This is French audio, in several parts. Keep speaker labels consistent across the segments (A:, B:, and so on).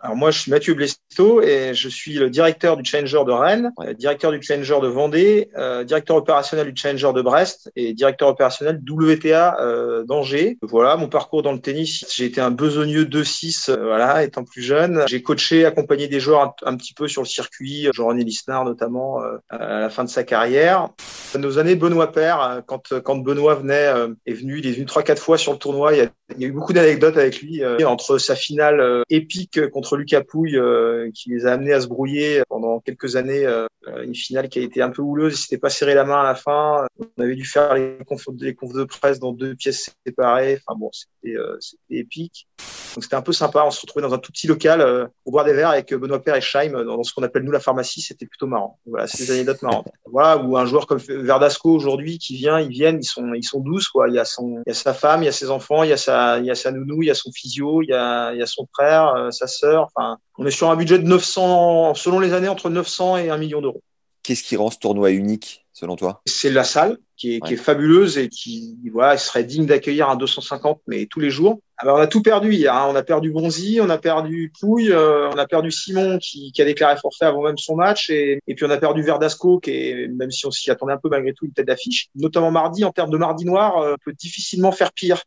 A: Alors moi, je suis Mathieu Blesto et je suis le directeur du Challenger de Rennes, euh, directeur du Challenger de Vendée, euh, directeur opérationnel du Challenger de Brest et directeur opérationnel WTA euh, d'Angers. Voilà, mon parcours dans le tennis, j'ai été un besogneux 2-6, euh, voilà, étant plus jeune. J'ai coaché, accompagné des joueurs un, un, petit peu sur le circuit, Jean-René Lisnard notamment, euh, à la fin de sa carrière. Nos années Benoît Père, euh, quand, quand Benoît venait, est venu, il est venu 3-4 fois sur le tournoi, il y a, il y a eu beaucoup d'anecdotes avec lui, entre sa finale épique contre Lucas Pouille euh, qui les a amenés à se brouiller pendant quelques années. Euh, une finale qui a été un peu houleuse, il s'était pas serré la main à la fin. On avait dû faire les confs, les confs de presse dans deux pièces séparées. Enfin bon, c'était euh, épique. Donc c'était un peu sympa. On se retrouvait dans un tout petit local euh, pour boire des verres avec Benoît Père et Scheim dans ce qu'on appelle nous la pharmacie. C'était plutôt marrant. Voilà, c'est des anecdotes marrantes. Voilà, ou un joueur comme Verdasco aujourd'hui qui vient, ils viennent, ils sont ils sont douces quoi. Il y a son, il y a sa femme, il y a ses enfants, il y a sa, il y a sa nounou, il y a son physio, il y a, il y a son frère, euh, sa sœur. Enfin, on est sur un budget de 900, selon les années, entre 900 et 1 million d'euros.
B: Qu'est-ce qui rend ce tournoi unique, selon toi?
A: C'est la salle qui est, ouais. qui est, fabuleuse et qui voilà, serait digne d'accueillir un 250, mais tous les jours. Alors on a tout perdu hier. Hein. On a perdu Bonzi, on a perdu Pouille, euh, on a perdu Simon qui, qui, a déclaré forfait avant même son match, et, et puis on a perdu Verdasco qui est, même si on s'y attendait un peu malgré tout, une tête d'affiche. Notamment mardi, en termes de mardi noir, euh, peut difficilement faire pire.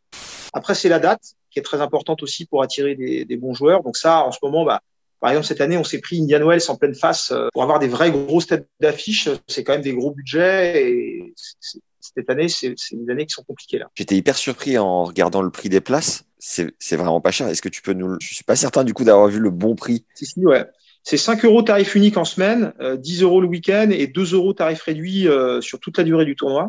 A: Après c'est la date qui est très importante aussi pour attirer des, des bons joueurs. Donc ça, en ce moment, bah, par exemple, cette année, on s'est pris Indian Wells en pleine face euh, pour avoir des vraies grosses têtes d'affiche. C'est quand même des gros budgets et cette année, c'est des années qui sont compliquées là.
B: J'étais hyper surpris en regardant le prix des places. C'est vraiment pas cher. Est-ce que tu peux nous. Je suis pas certain du coup d'avoir vu le bon prix.
A: Si, si, ouais. C'est 5 euros tarif unique en semaine, euh, 10 euros le week-end et 2 euros tarif réduit euh, sur toute la durée du tournoi.